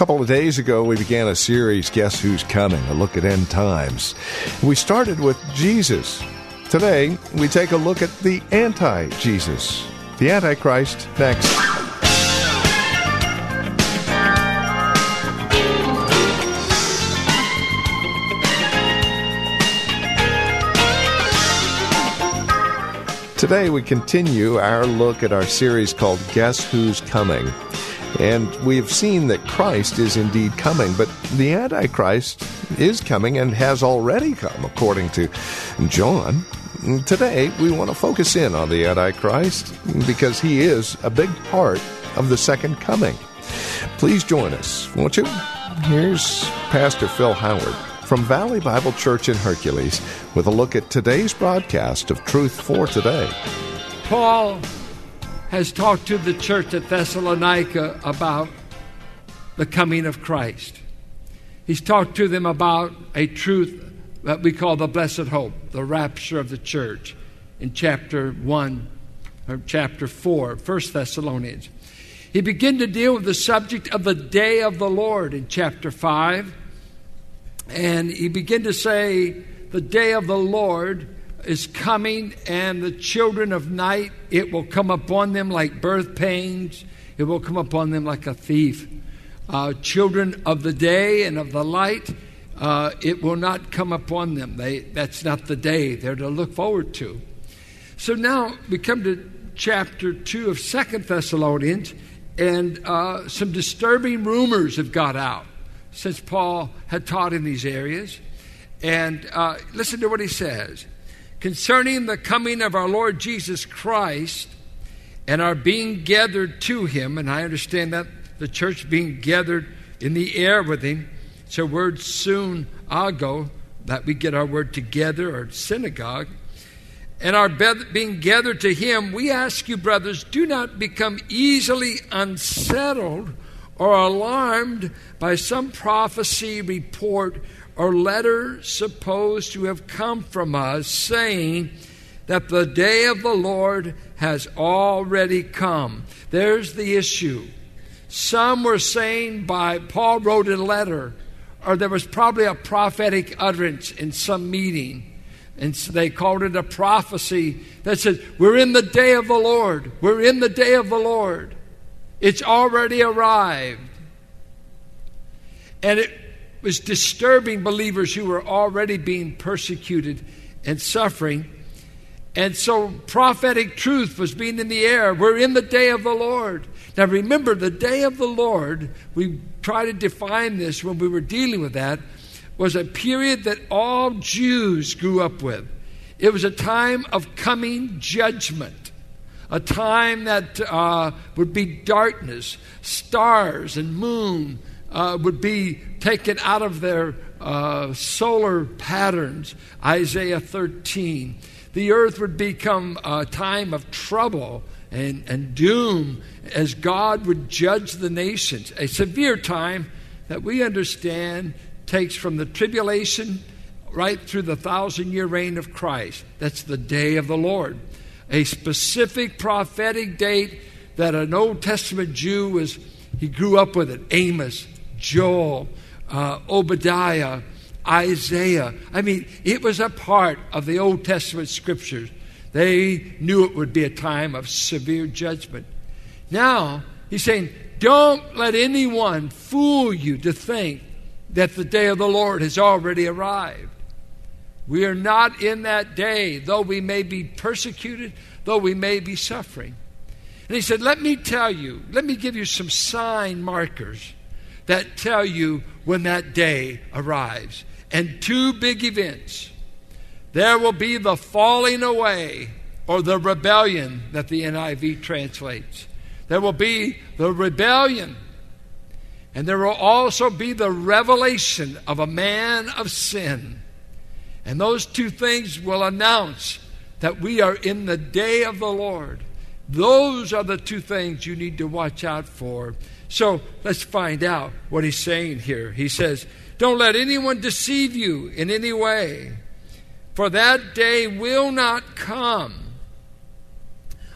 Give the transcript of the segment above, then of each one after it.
A couple of days ago, we began a series, Guess Who's Coming? A look at end times. We started with Jesus. Today, we take a look at the anti Jesus, the Antichrist, next. Today, we continue our look at our series called Guess Who's Coming. And we've seen that Christ is indeed coming, but the Antichrist is coming and has already come, according to John. Today, we want to focus in on the Antichrist because he is a big part of the second coming. Please join us, won't you? Here's Pastor Phil Howard from Valley Bible Church in Hercules with a look at today's broadcast of Truth for Today. Paul has talked to the church at Thessalonica about the coming of Christ. He's talked to them about a truth that we call the blessed hope, the rapture of the church, in chapter 1 or chapter 4, 1 Thessalonians. He began to deal with the subject of the day of the Lord in chapter 5. And he began to say, The day of the Lord is coming, and the children of night, it will come upon them like birth pains, it will come upon them like a thief. Uh, children of the day and of the light, uh, it will not come upon them. They, that's not the day they're to look forward to. So now we come to chapter 2 of Second Thessalonians, and uh, some disturbing rumors have got out since Paul had taught in these areas. And uh, listen to what he says concerning the coming of our Lord Jesus Christ and our being gathered to him. And I understand that the church being gathered in the air with him. It's a word soon ago that we get our word together or synagogue. And our being gathered to him, we ask you, brothers, do not become easily unsettled or alarmed by some prophecy, report, or letter supposed to have come from us saying that the day of the Lord has already come. There's the issue. Some were saying by Paul wrote a letter, or there was probably a prophetic utterance in some meeting. And so they called it a prophecy that said, We're in the day of the Lord. We're in the day of the Lord. It's already arrived. And it was disturbing believers who were already being persecuted and suffering. And so prophetic truth was being in the air. We're in the day of the Lord. Now remember, the day of the Lord, we tried to define this when we were dealing with that, was a period that all Jews grew up with. It was a time of coming judgment, a time that uh, would be darkness, stars and moon uh, would be taken out of their uh, solar patterns. Isaiah 13. The earth would become a time of trouble and, and doom as God would judge the nations. A severe time that we understand takes from the tribulation right through the thousand year reign of Christ. That's the day of the Lord. A specific prophetic date that an Old Testament Jew was, he grew up with it. Amos, Joel, uh, Obadiah, Isaiah. I mean, it was a part of the Old Testament scriptures. They knew it would be a time of severe judgment. Now, he's saying, don't let anyone fool you to think that the day of the Lord has already arrived. We are not in that day, though we may be persecuted, though we may be suffering. And he said, Let me tell you, let me give you some sign markers that tell you when that day arrives. And two big events. There will be the falling away or the rebellion that the NIV translates. There will be the rebellion. And there will also be the revelation of a man of sin. And those two things will announce that we are in the day of the Lord. Those are the two things you need to watch out for. So let's find out what he's saying here. He says, Don't let anyone deceive you in any way, for that day will not come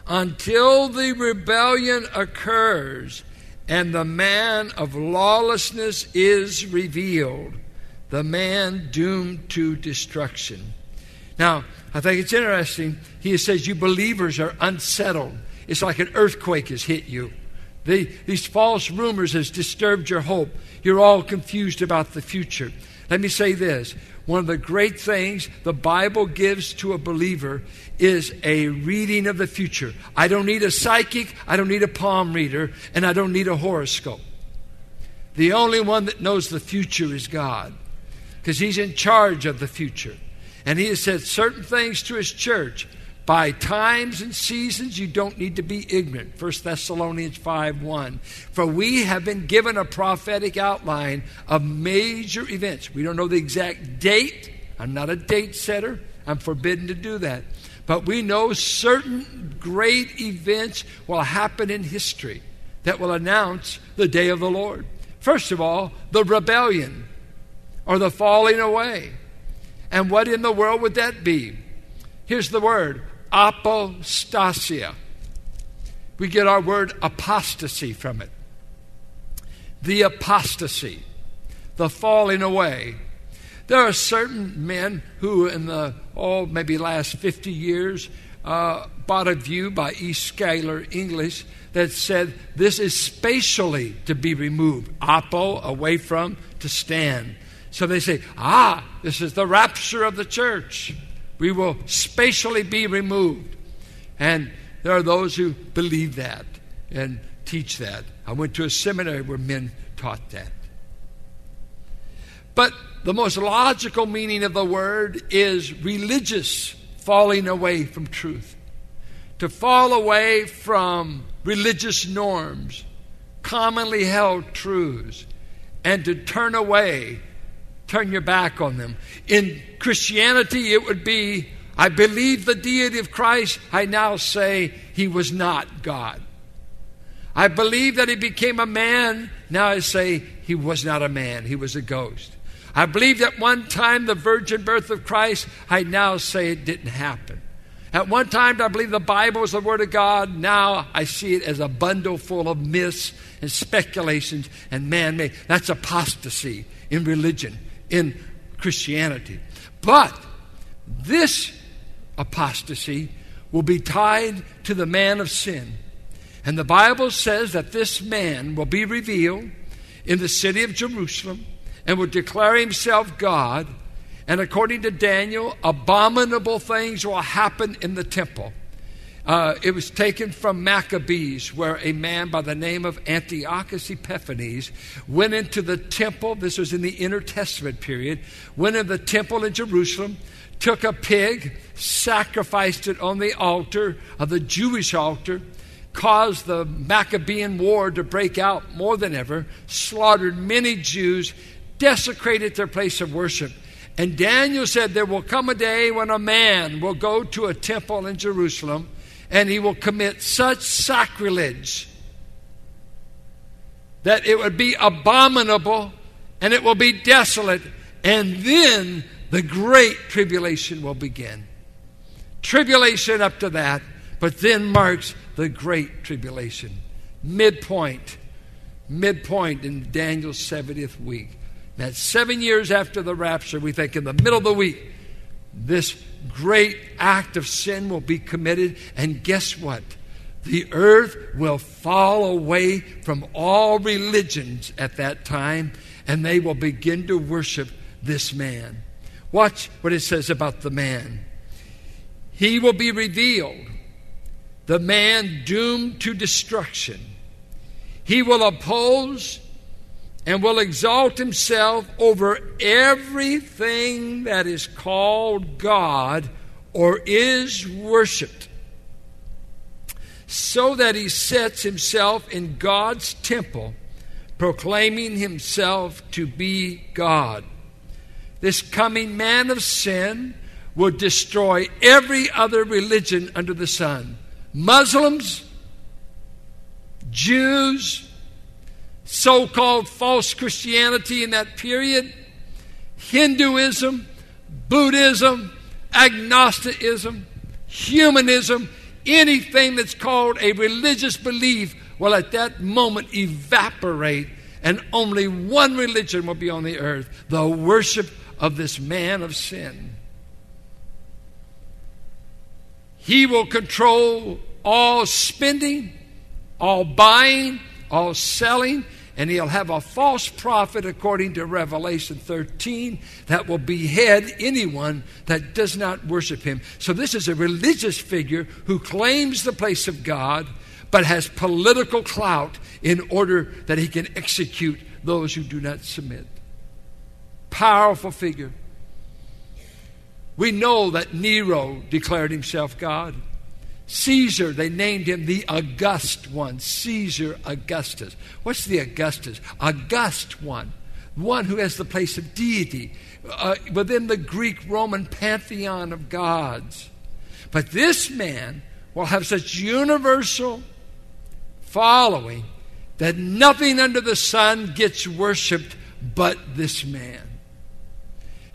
until the rebellion occurs and the man of lawlessness is revealed, the man doomed to destruction. Now, I think it's interesting. He says, You believers are unsettled. It's like an earthquake has hit you. The, these false rumors has disturbed your hope. You're all confused about the future. Let me say this one of the great things the Bible gives to a believer is a reading of the future. I don't need a psychic, I don't need a palm reader, and I don't need a horoscope. The only one that knows the future is God because He's in charge of the future. And He has said certain things to His church. By times and seasons, you don't need to be ignorant. 1 Thessalonians 5 1. For we have been given a prophetic outline of major events. We don't know the exact date. I'm not a date setter, I'm forbidden to do that. But we know certain great events will happen in history that will announce the day of the Lord. First of all, the rebellion or the falling away. And what in the world would that be? Here's the word apostasia. We get our word apostasy from it. The apostasy, the falling away. There are certain men who, in the, oh, maybe last 50 years, uh, bought a view by E. Schuyler English that said this is spatially to be removed. Apo, away from, to stand. So they say, ah, this is the rapture of the church. We will spatially be removed. And there are those who believe that and teach that. I went to a seminary where men taught that. But the most logical meaning of the word is religious falling away from truth. To fall away from religious norms, commonly held truths, and to turn away turn your back on them. In Christianity, it would be I believe the deity of Christ. I now say he was not God. I believe that he became a man. Now I say he was not a man, he was a ghost. I believe that one time the virgin birth of Christ. I now say it didn't happen. At one time, I believe the Bible was the Word of God. Now I see it as a bundle full of myths and speculations and man made. That's apostasy in religion in Christianity. But this apostasy will be tied to the man of sin. And the Bible says that this man will be revealed in the city of Jerusalem and will declare himself God. And according to Daniel, abominable things will happen in the temple. Uh, it was taken from Maccabees, where a man by the name of Antiochus Epiphanes went into the temple. This was in the intertestament period. Went into the temple in Jerusalem, took a pig, sacrificed it on the altar of the Jewish altar, caused the Maccabean war to break out more than ever, slaughtered many Jews, desecrated their place of worship. And Daniel said, There will come a day when a man will go to a temple in Jerusalem and he will commit such sacrilege that it would be abominable and it will be desolate, and then the great tribulation will begin. Tribulation up to that, but then marks the great tribulation. Midpoint, midpoint in Daniel's 70th week. That's seven years after the rapture. We think in the middle of the week, this great act of sin will be committed, and guess what? The earth will fall away from all religions at that time, and they will begin to worship this man. Watch what it says about the man. He will be revealed, the man doomed to destruction. He will oppose and will exalt himself over everything that is called God or is worshiped, so that he sets himself in God's temple proclaiming himself to be God. This coming man of sin will destroy every other religion under the sun. Muslims, Jews, so called false Christianity in that period, Hinduism, Buddhism, agnosticism, humanism, anything that's called a religious belief will at that moment evaporate, and only one religion will be on the earth the worship of this man of sin. He will control all spending, all buying, all selling, and he'll have a false prophet, according to Revelation 13, that will behead anyone that does not worship him. So, this is a religious figure who claims the place of God, but has political clout in order that he can execute those who do not submit. Powerful figure. We know that Nero declared himself God. Caesar, they named him the August one, Caesar Augustus. What's the Augustus? August one, one who has the place of deity uh, within the Greek Roman pantheon of gods. But this man will have such universal following that nothing under the sun gets worshiped but this man.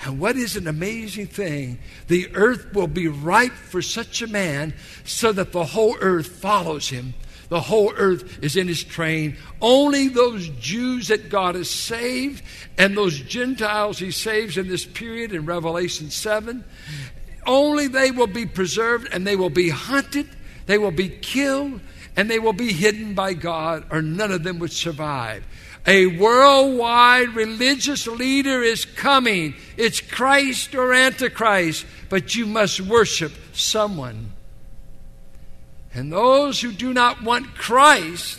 And what is an amazing thing? The earth will be ripe for such a man so that the whole earth follows him. The whole earth is in his train. Only those Jews that God has saved and those Gentiles he saves in this period in Revelation 7, only they will be preserved and they will be hunted, they will be killed, and they will be hidden by God, or none of them would survive. A worldwide religious leader is coming. It's Christ or Antichrist, but you must worship someone. And those who do not want Christ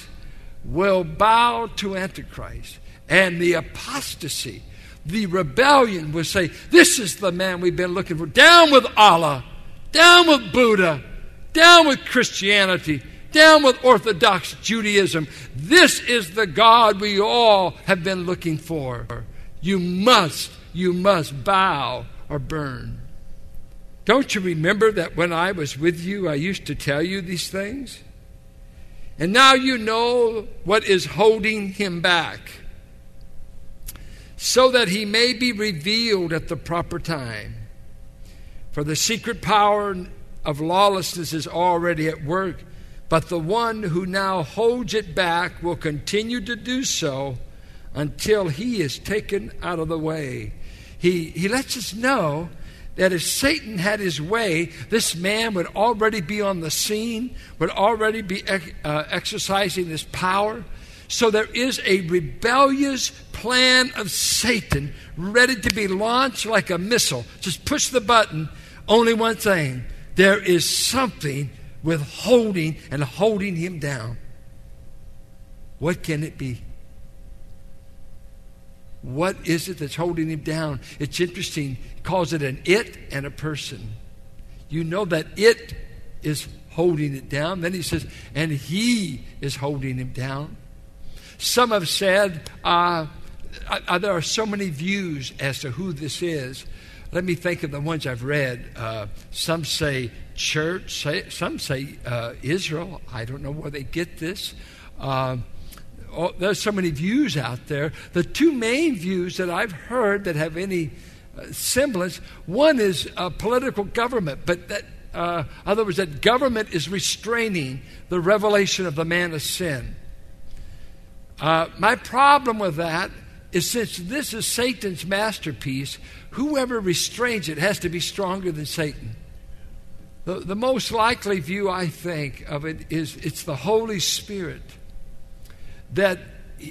will bow to Antichrist. And the apostasy, the rebellion will say, This is the man we've been looking for. Down with Allah, down with Buddha, down with Christianity, down with Orthodox Judaism. This is the God we all have been looking for. You must, you must bow or burn. Don't you remember that when I was with you, I used to tell you these things? And now you know what is holding him back, so that he may be revealed at the proper time. For the secret power of lawlessness is already at work but the one who now holds it back will continue to do so until he is taken out of the way. He, he lets us know that if Satan had his way, this man would already be on the scene, would already be uh, exercising his power. So there is a rebellious plan of Satan ready to be launched like a missile. Just push the button. Only one thing there is something withholding and holding him down. What can it be? What is it that's holding him down? It's interesting. He calls it an it and a person. You know that it is holding it down. Then he says, and he is holding him down. Some have said, uh, uh, there are so many views as to who this is. Let me think of the ones I've read. Uh, some say church, some say uh, Israel. I don't know where they get this. Uh, oh, there's so many views out there. The two main views that I've heard that have any uh, semblance one is political government, but that, uh, other words, that government is restraining the revelation of the man of sin. Uh, my problem with that is since this is Satan's masterpiece, whoever restrains it has to be stronger than Satan. The, the most likely view, I think, of it is it's the Holy Spirit. That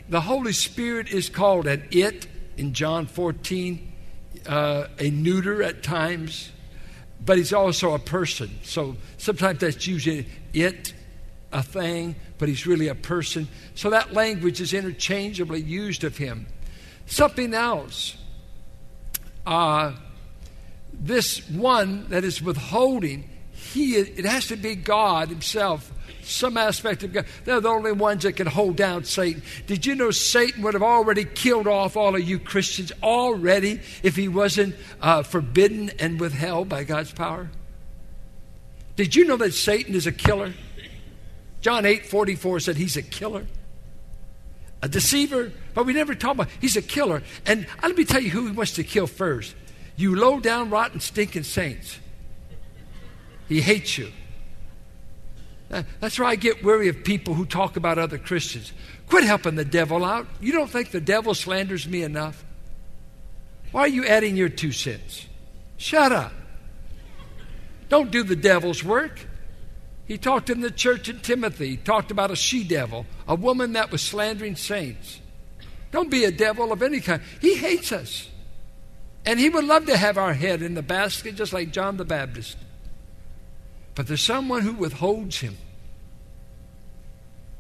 the Holy Spirit is called an it in John 14, uh, a neuter at times, but he's also a person. So sometimes that's usually it, a thing, but he's really a person. So that language is interchangeably used of him. Something else. Uh, this one that is withholding, he, it has to be God Himself, some aspect of God. They're the only ones that can hold down Satan. Did you know Satan would have already killed off all of you Christians already if he wasn't uh, forbidden and withheld by God's power? Did you know that Satan is a killer? John 8 44 said he's a killer, a deceiver, but we never talk about he's a killer. And let me tell you who he wants to kill first. You low down, rotten, stinking saints. He hates you. That's why I get weary of people who talk about other Christians. Quit helping the devil out. You don't think the devil slanders me enough? Why are you adding your two cents? Shut up. Don't do the devil's work. He talked in the church in Timothy. He talked about a she devil, a woman that was slandering saints. Don't be a devil of any kind. He hates us. And he would love to have our head in the basket just like John the Baptist. But there's someone who withholds him.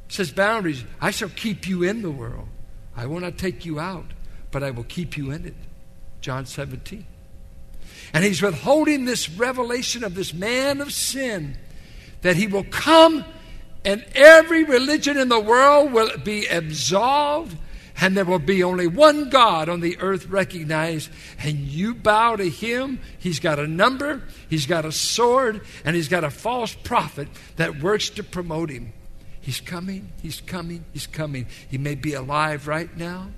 Says boundaries. I shall keep you in the world. I will not take you out, but I will keep you in it. John 17. And he's withholding this revelation of this man of sin that he will come and every religion in the world will be absolved and there will be only one God on the earth recognized, and you bow to him. He's got a number, he's got a sword, and he's got a false prophet that works to promote him. He's coming, he's coming, he's coming. He may be alive right now.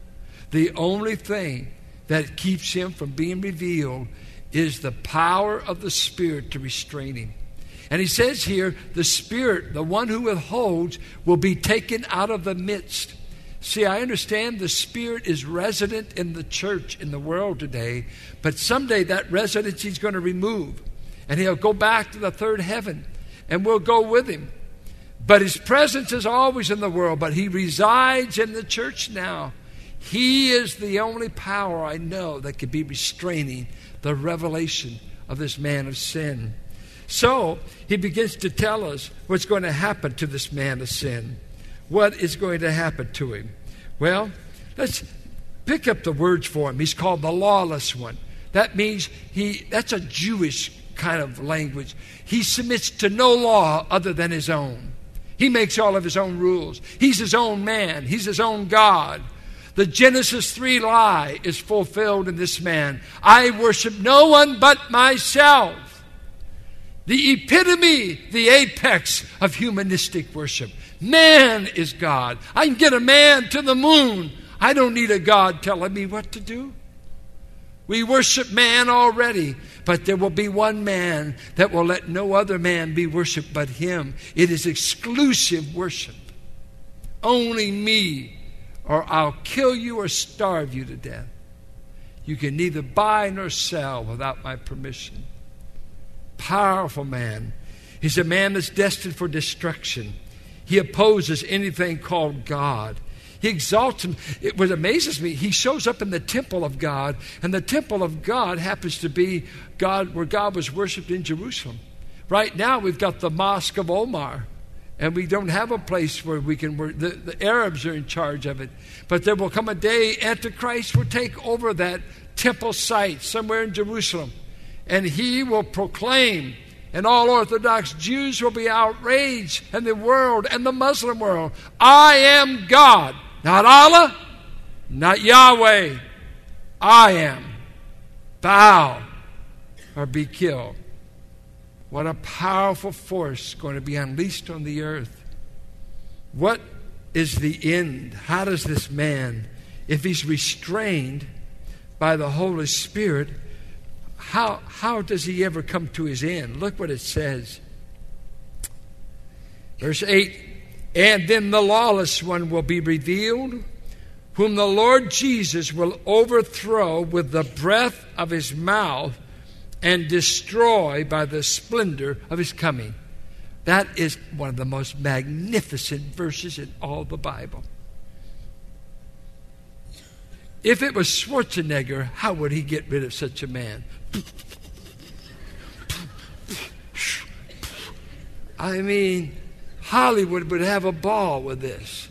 The only thing that keeps him from being revealed is the power of the Spirit to restrain him. And he says here, the Spirit, the one who withholds, will be taken out of the midst. See, I understand the Spirit is resident in the church, in the world today, but someday that residency is going to remove, and he'll go back to the third heaven, and we'll go with him. But his presence is always in the world, but he resides in the church now. He is the only power I know that could be restraining the revelation of this man of sin. So he begins to tell us what's going to happen to this man of sin what is going to happen to him? Well, let's pick up the words for him. He's called the lawless one. That means he that's a Jewish kind of language. He submits to no law other than his own. He makes all of his own rules. He's his own man. He's his own God. The Genesis 3 lie is fulfilled in this man. I worship no one but myself. The epitome, the apex of humanistic worship. Man is God. I can get a man to the moon. I don't need a God telling me what to do. We worship man already, but there will be one man that will let no other man be worshiped but him. It is exclusive worship. Only me, or I'll kill you or starve you to death. You can neither buy nor sell without my permission. Powerful man. He's a man that's destined for destruction. He opposes anything called God. He exalts him. It, what amazes me, he shows up in the temple of God, and the temple of God happens to be God where God was worshipped in Jerusalem. Right now, we've got the Mosque of Omar, and we don't have a place where we can work. The, the Arabs are in charge of it. But there will come a day, Antichrist will take over that temple site somewhere in Jerusalem, and he will proclaim and all Orthodox Jews will be outraged, and the world and the Muslim world. I am God, not Allah, not Yahweh. I am. Bow or be killed. What a powerful force going to be unleashed on the earth. What is the end? How does this man, if he's restrained by the Holy Spirit, how, how does he ever come to his end? Look what it says. Verse 8 And then the lawless one will be revealed, whom the Lord Jesus will overthrow with the breath of his mouth and destroy by the splendor of his coming. That is one of the most magnificent verses in all the Bible. If it was Schwarzenegger, how would he get rid of such a man? I mean, Hollywood would have a ball with this.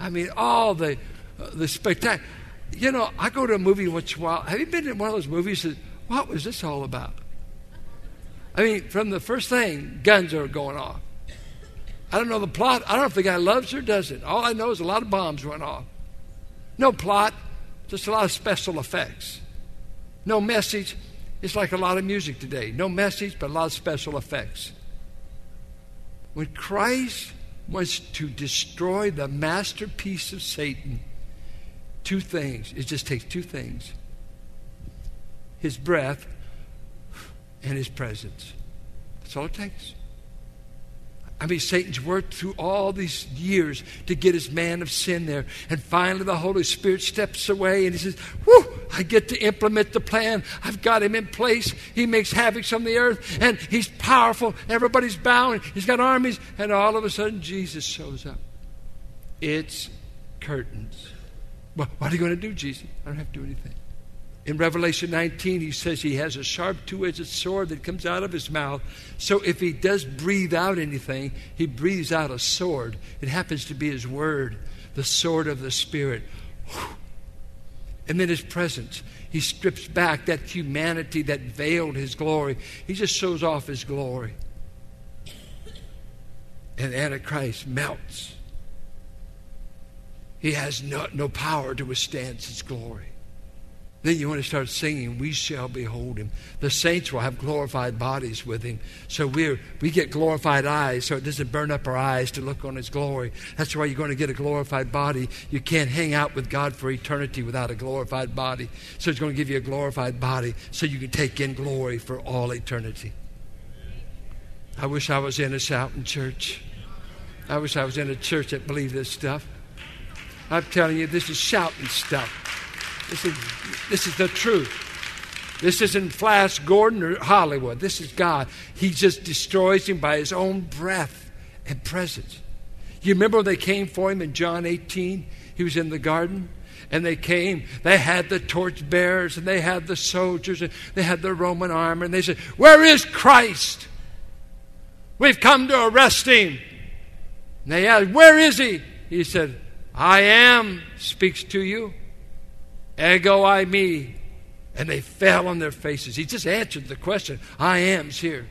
I mean, all the uh, the spectacular. You know, I go to a movie once in a while. Have you been in one of those movies that, what was this all about? I mean, from the first thing, guns are going off. I don't know the plot. I don't know if the guy loves her, does it. All I know is a lot of bombs went off. No plot, just a lot of special effects. No message. It's like a lot of music today. No message, but a lot of special effects. When Christ was to destroy the masterpiece of Satan, two things. It just takes two things his breath and his presence. That's all it takes. I mean, Satan's worked through all these years to get his man of sin there. And finally, the Holy Spirit steps away and he says, Whew, I get to implement the plan. I've got him in place. He makes havoc on the earth and he's powerful. Everybody's bowing. He's got armies. And all of a sudden, Jesus shows up. It's curtains. What are you going to do, Jesus? I don't have to do anything. In Revelation 19, he says he has a sharp two edged sword that comes out of his mouth. So if he does breathe out anything, he breathes out a sword. It happens to be his word, the sword of the Spirit. And then his presence. He strips back that humanity that veiled his glory. He just shows off his glory. And Antichrist melts. He has no, no power to withstand his glory. Then you want to start singing, We shall behold him. The saints will have glorified bodies with him. So we we get glorified eyes so it doesn't burn up our eyes to look on his glory. That's why you're going to get a glorified body. You can't hang out with God for eternity without a glorified body. So he's going to give you a glorified body so you can take in glory for all eternity. I wish I was in a shouting church. I wish I was in a church that believed this stuff. I'm telling you, this is shouting stuff. This is, this is the truth. This isn't Flash Gordon or Hollywood. This is God. He just destroys him by his own breath and presence. You remember when they came for him in John 18? He was in the garden. And they came, they had the torch bearers, and they had the soldiers, and they had the Roman armor, and they said, Where is Christ? We've come to arrest him. And they asked, Where is he? He said, I am speaks to you. Ego eimi. And they fell on their faces. He just answered the question I am's here.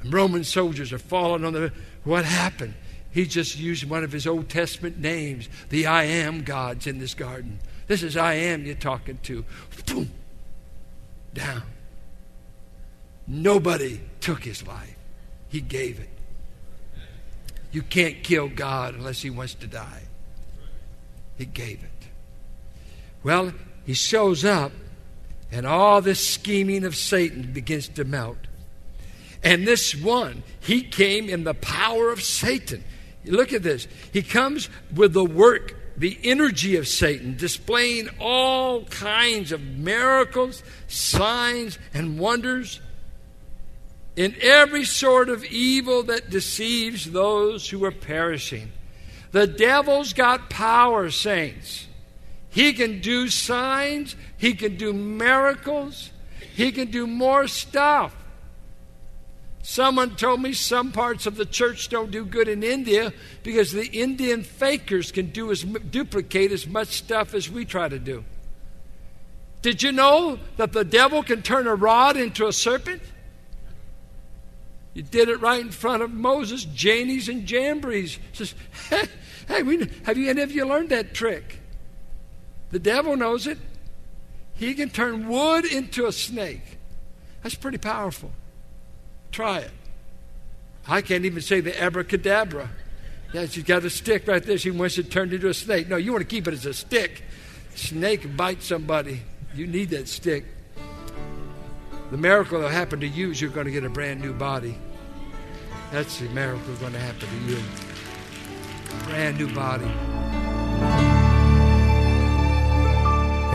And Roman soldiers are falling on the. What happened? He just used one of his Old Testament names, the I am gods in this garden. This is I am you're talking to. Boom. Down. Nobody took his life, he gave it. You can't kill God unless he wants to die. He gave it. Well, he shows up, and all this scheming of Satan begins to melt. And this one, he came in the power of Satan. Look at this. He comes with the work, the energy of Satan, displaying all kinds of miracles, signs, and wonders in every sort of evil that deceives those who are perishing. The devil's got power, saints. He can do signs, He can do miracles, He can do more stuff. Someone told me some parts of the church don't do good in India because the Indian fakers can do as duplicate as much stuff as we try to do. Did you know that the devil can turn a rod into a serpent? You did it right in front of Moses, Jannes and Jambres. Says, hey, hey have you any of you learned that trick? The devil knows it. He can turn wood into a snake. That's pretty powerful. Try it. I can't even say the abracadabra. Yeah, she's got a stick right there. She wants it turned into a snake. No, you want to keep it as a stick. Snake bite somebody. You need that stick. The miracle that'll happen to you is you're going to get a brand new body. That's the miracle going to happen to you. Brand new body.